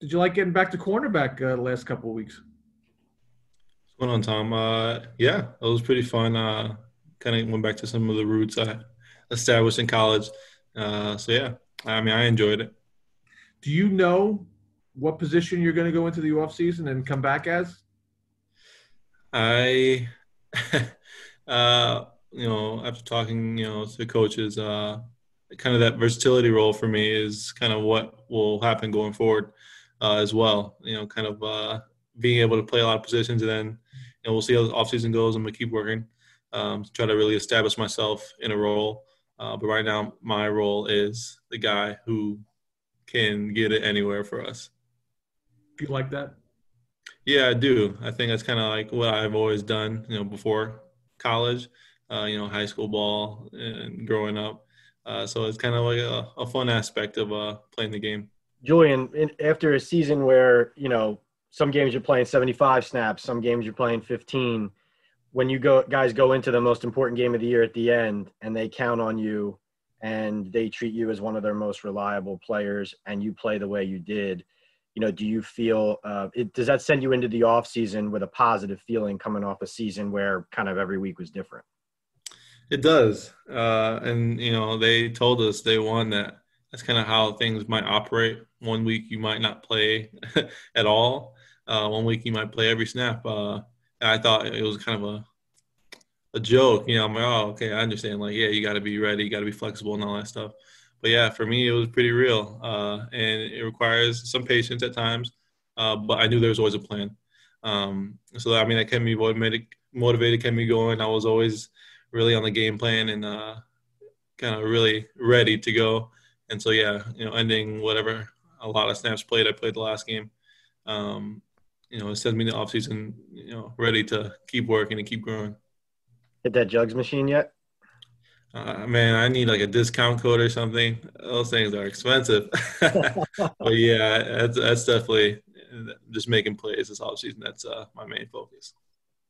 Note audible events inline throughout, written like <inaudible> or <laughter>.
Did you like getting back to cornerback uh, the last couple of weeks? What's going on, Tom? Uh, yeah, it was pretty fun. Uh, kind of went back to some of the roots I established in college. Uh, so yeah, I mean, I enjoyed it. Do you know what position you're going to go into the off season and come back as? I, <laughs> uh, you know, after talking, you know, to coaches, uh, kind of that versatility role for me is kind of what will happen going forward uh, as well. You know, kind of uh, being able to play a lot of positions, and then you know we'll see how the offseason goes. I'm gonna keep working um, to try to really establish myself in a role. Uh, but right now, my role is the guy who can get it anywhere for us. Do you like that? Yeah, I do. I think that's kind of like what I've always done. You know, before college, uh, you know, high school ball and growing up. Uh, so it's kind of like a, a fun aspect of uh, playing the game. Julian, in, after a season where you know some games you're playing 75 snaps, some games you're playing 15. When you go, guys go into the most important game of the year at the end, and they count on you, and they treat you as one of their most reliable players, and you play the way you did. You know, do you feel? Uh, it, does that send you into the off season with a positive feeling coming off a season where kind of every week was different? It does, uh, and you know they told us day one that that's kind of how things might operate. One week you might not play <laughs> at all. Uh, one week you might play every snap. Uh, I thought it was kind of a a joke. You know, I'm like, oh, okay, I understand. Like, yeah, you got to be ready, you got to be flexible, and all that stuff. But yeah, for me, it was pretty real, uh, and it requires some patience at times. Uh, but I knew there was always a plan. Um, so I mean, that kept me motivated, motivated, kept me going. I was always really on the game plan and uh, kind of really ready to go and so yeah, you know, ending whatever a lot of snaps played, I played the last game. Um, you know, it sends me the off season, you know, ready to keep working and keep growing. Hit that jugs machine yet? Uh, man, I need like a discount code or something. Those things are expensive. <laughs> but yeah, that's, that's definitely just making plays this off season. That's uh, my main focus.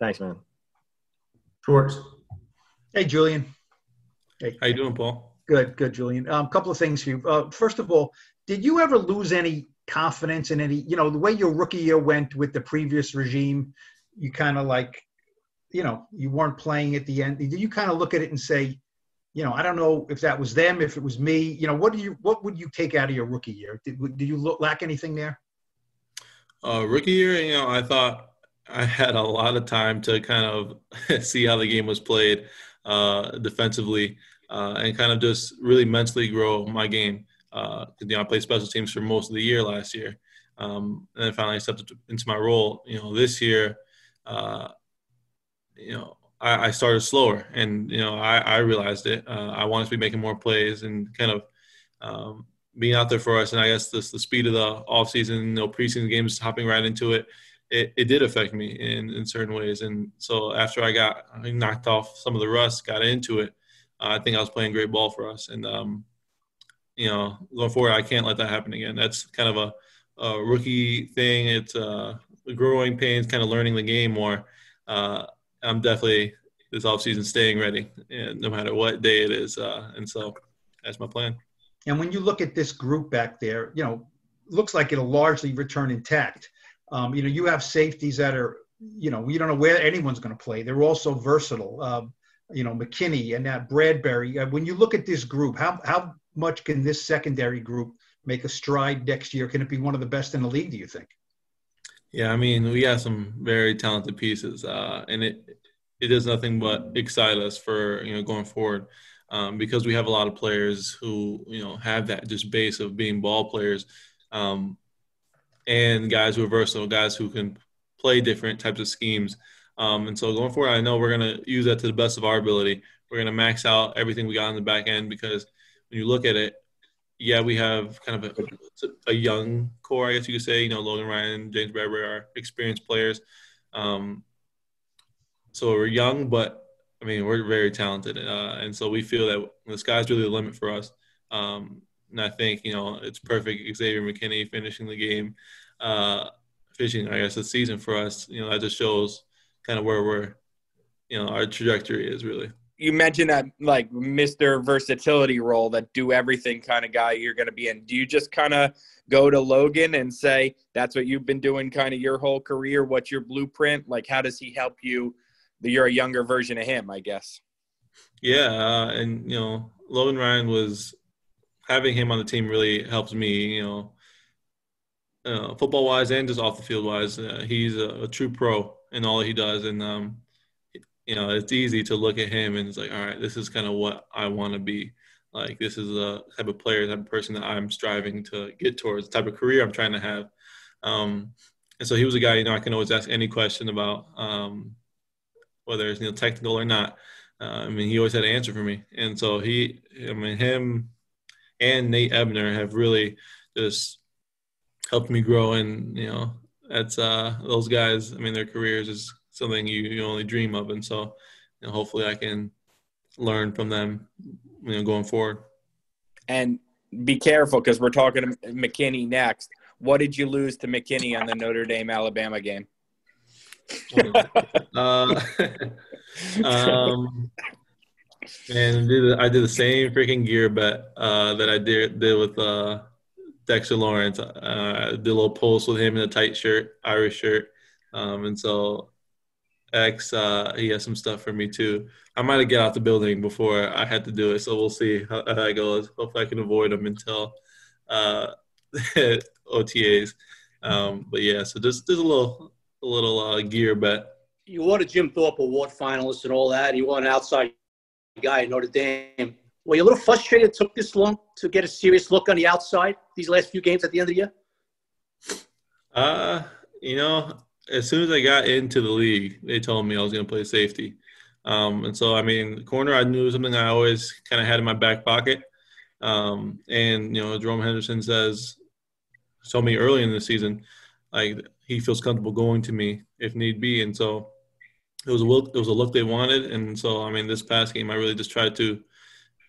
Thanks, man. Schwartz. Hey, Julian. Hey. How you doing, Paul? Good, good, Julian. A um, couple of things you. Uh, first of all, did you ever lose any confidence in any, you know, the way your rookie year went with the previous regime? You kind of like, you know, you weren't playing at the end. Did you kind of look at it and say, you know, I don't know if that was them, if it was me. You know, what do you, what would you take out of your rookie year? Did, did you look, lack anything there? Uh, rookie year, you know, I thought I had a lot of time to kind of <laughs> see how the game was played uh, defensively uh, and kind of just really mentally grow my game. Uh, you know, I played special teams for most of the year last year, um, and then finally stepped into my role. You know, this year, uh, you know, I, I, started slower, and you know, I, I realized it. Uh, I wanted to be making more plays and kind of um, being out there for us. And I guess this, the speed of the offseason, you know, preseason games, hopping right into it, it, it did affect me in, in certain ways. And so after I got knocked off some of the rust, got into it, I think I was playing great ball for us. And, um, you know, going forward, I can't let that happen again. That's kind of a, a rookie thing. It's uh, growing pains, kind of learning the game more. Uh, I'm definitely this offseason staying ready, and no matter what day it is. Uh, and so that's my plan. And when you look at this group back there, you know, looks like it'll largely return intact. Um, you know, you have safeties that are, you know, you don't know where anyone's going to play. They're all so versatile. Uh, you know McKinney and that Bradberry. Uh, when you look at this group, how how much can this secondary group make a stride next year? Can it be one of the best in the league? Do you think? Yeah, I mean, we have some very talented pieces, uh, and it it does nothing but excite us for you know going forward. Um, because we have a lot of players who you know have that just base of being ball players, um, and guys who are versatile, guys who can play different types of schemes. Um, and so going forward, I know we're going to use that to the best of our ability. We're going to max out everything we got on the back end because when you look at it, yeah, we have kind of a, a young core, I guess you could say. You know, Logan Ryan, James Bradberry are experienced players. Um, so we're young, but I mean, we're very talented. Uh, and so we feel that the sky's really the limit for us. Um, and I think, you know, it's perfect. Xavier McKinney finishing the game, uh, finishing, I guess, the season for us. You know, that just shows – kind of where we're, you know, our trajectory is really. you mentioned that like Mr. Versatility role, that do everything kind of guy you're going to be in. Do you just kind of go to Logan and say that's what you've been doing kind of your whole career? What's your blueprint? Like, how does he help you? You're a younger version of him, I guess. Yeah, uh, and you know, Logan Ryan was having him on the team really helps me. You know, uh, football wise and just off the field wise, uh, he's a, a, true pro in all he does, and um, you know, it's easy to look at him and it's like, all right, this is kind of what I want to be. Like, this is the type of player, type of person that I'm striving to get towards, the type of career I'm trying to have. Um, and so he was a guy, you know, I can always ask any question about um, whether it's you know technical or not. Uh, I mean, he always had an answer for me, and so he, I mean, him and Nate Ebner have really just helped me grow. And you know, that's uh, those guys. I mean, their careers is something you, you only dream of. And so you know, hopefully I can learn from them, you know, going forward. And be careful because we're talking to McKinney next. What did you lose to McKinney on the Notre Dame Alabama game? <laughs> uh, <laughs> um, and did, I did the same freaking gear bet uh, that I did did with uh, Dexter Lawrence. Uh, did a little post with him in a tight shirt, Irish shirt, um, and so X, uh, he has some stuff for me too. I might have get out the building before I had to do it, so we'll see how, how that goes. Hopefully, I can avoid them until uh, <laughs> OTAs. Um, but yeah, so just there's a little a little uh, gear bet. You want a Jim Thorpe Award finalist and all that. You want an outside guy at Notre Dame. Were you a little frustrated it took this long to get a serious look on the outside these last few games at the end of the year? Uh, you know, as soon as I got into the league, they told me I was going to play safety. Um, and so, I mean, corner, I knew something I always kind of had in my back pocket. Um, and, you know, Jerome Henderson says, told me early in the season, like he feels comfortable going to me if need be. And so it was a look, it was a look they wanted. And so, I mean, this past game, I really just tried to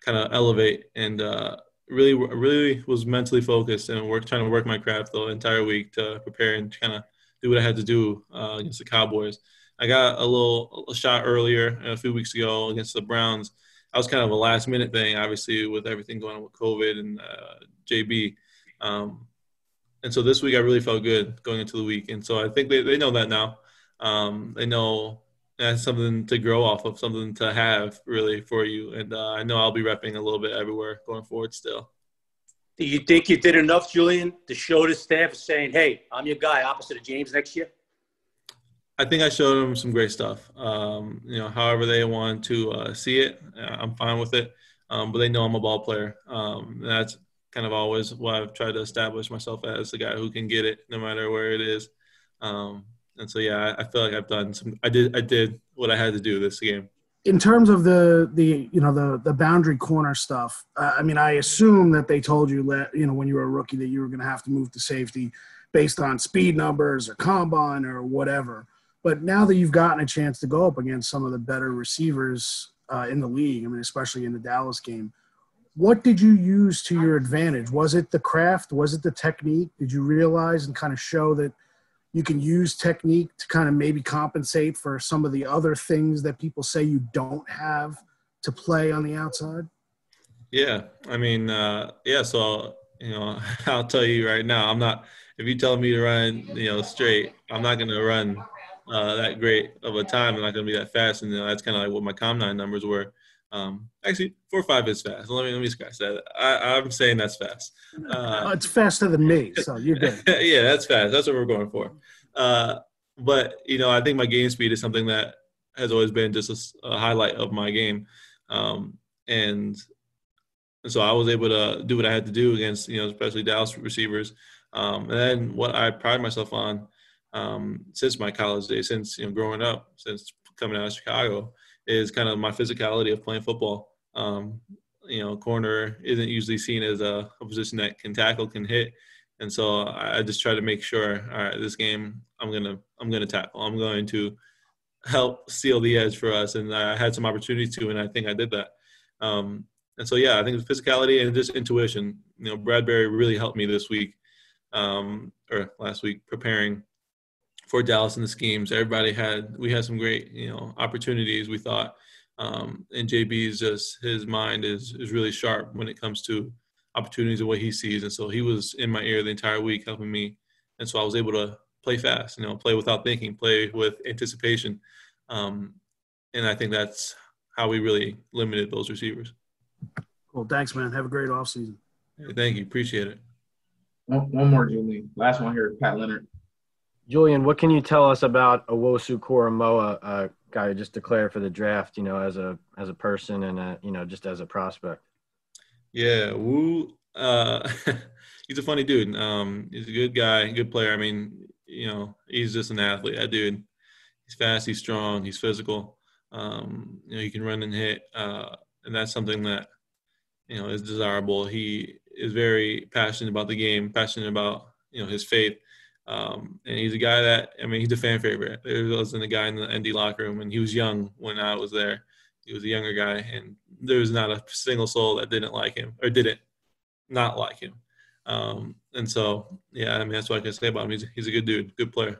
kind of elevate and, uh, really, really was mentally focused and work, trying to work my craft the entire week to prepare and kind of do what I had to do uh, against the Cowboys. I got a little a shot earlier a few weeks ago against the Browns. That was kind of a last minute thing, obviously, with everything going on with COVID and uh, JB. Um, and so this week I really felt good going into the week. And so I think they, they know that now. Um, they know that's something to grow off of, something to have really for you. And uh, I know I'll be repping a little bit everywhere going forward still. Do you think you did enough, Julian, to show the staff saying, hey, I'm your guy opposite of James next year? I think I showed them some great stuff. Um, you know, however they want to uh, see it, uh, I'm fine with it. Um, but they know I'm a ball player. Um, that's kind of always what I've tried to establish myself as the guy who can get it no matter where it is. Um, and so, yeah, I, feel like I've done some. I did. I did what I had to do this game in terms of the the you know the the boundary corner stuff uh, i mean i assume that they told you that you know when you were a rookie that you were going to have to move to safety based on speed numbers or combine or whatever but now that you've gotten a chance to go up against some of the better receivers uh, in the league i mean especially in the dallas game what did you use to your advantage was it the craft was it the technique did you realize and kind of show that you can use technique to kind of maybe compensate for some of the other things that people say you don't have to play on the outside? Yeah, I mean, uh, yeah. So you know, <laughs> I'll tell you right now, I'm not. If you tell me to run, you know, straight, I'm not going to run uh, that great of a time. I'm not going to be that fast, and you know, that's kind of like what my combine numbers were. Um, actually, four or five is fast. Let me let me scratch that. I, am saying that's fast. Uh, it's faster than me, so you're good. <laughs> yeah, that's fast. That's what we're going for. Uh, but you know, I think my game speed is something that has always been just a, a highlight of my game, um, and, and so I was able to do what I had to do against you know, especially Dallas receivers. Um, and then what I pride myself on um, since my college days, since you know, growing up, since coming out of Chicago is kind of my physicality of playing football. Um, you know, corner isn't usually seen as a, a, position that can tackle, can hit, and so I, just try to make sure. All right, this game I'm gonna I'm gonna tackle. I'm going to help seal the edge for us, and I had some opportunities to, and I think I did that. Um, and so yeah, I think the physicality and just intuition. You know, Bradberry really helped me this week um, or last week preparing for Dallas and the schemes. Everybody had we had some great you know opportunities. We thought Um, and JB's just his mind is is really sharp when it comes to opportunities and what he sees. And so he was in my ear the entire week helping me. And so I was able to play fast, you know, play without thinking, play with anticipation. Um, and I think that's how we really limited those receivers. Cool. Thanks, man. Have a great offseason. Hey, thank you. Appreciate it. One, one more, Julie. Last one here, Pat Leonard. Julian, what can you tell us about Owusu-Koramoah, a guy who just declared for the draft? You know, as a as a person and a, you know just as a prospect. Yeah, Woo. Uh, <laughs> he's a funny dude. Um, he's a good guy, good player. I mean, you know, he's just an athlete. That dude. He's fast. He's strong. He's physical. Um, you know, he can run and hit, uh, and that's something that you know is desirable. He is very passionate about the game, passionate about you know his faith. Um, and he's a guy that I mean, he's a fan favorite. There wasn't a guy in the ND locker room, and he was young when I was there. He was a younger guy, and there was not a single soul that didn't like him or didn't not like him. Um, and so, yeah, I mean, that's what I can say about him. He's, he's a good dude, good player.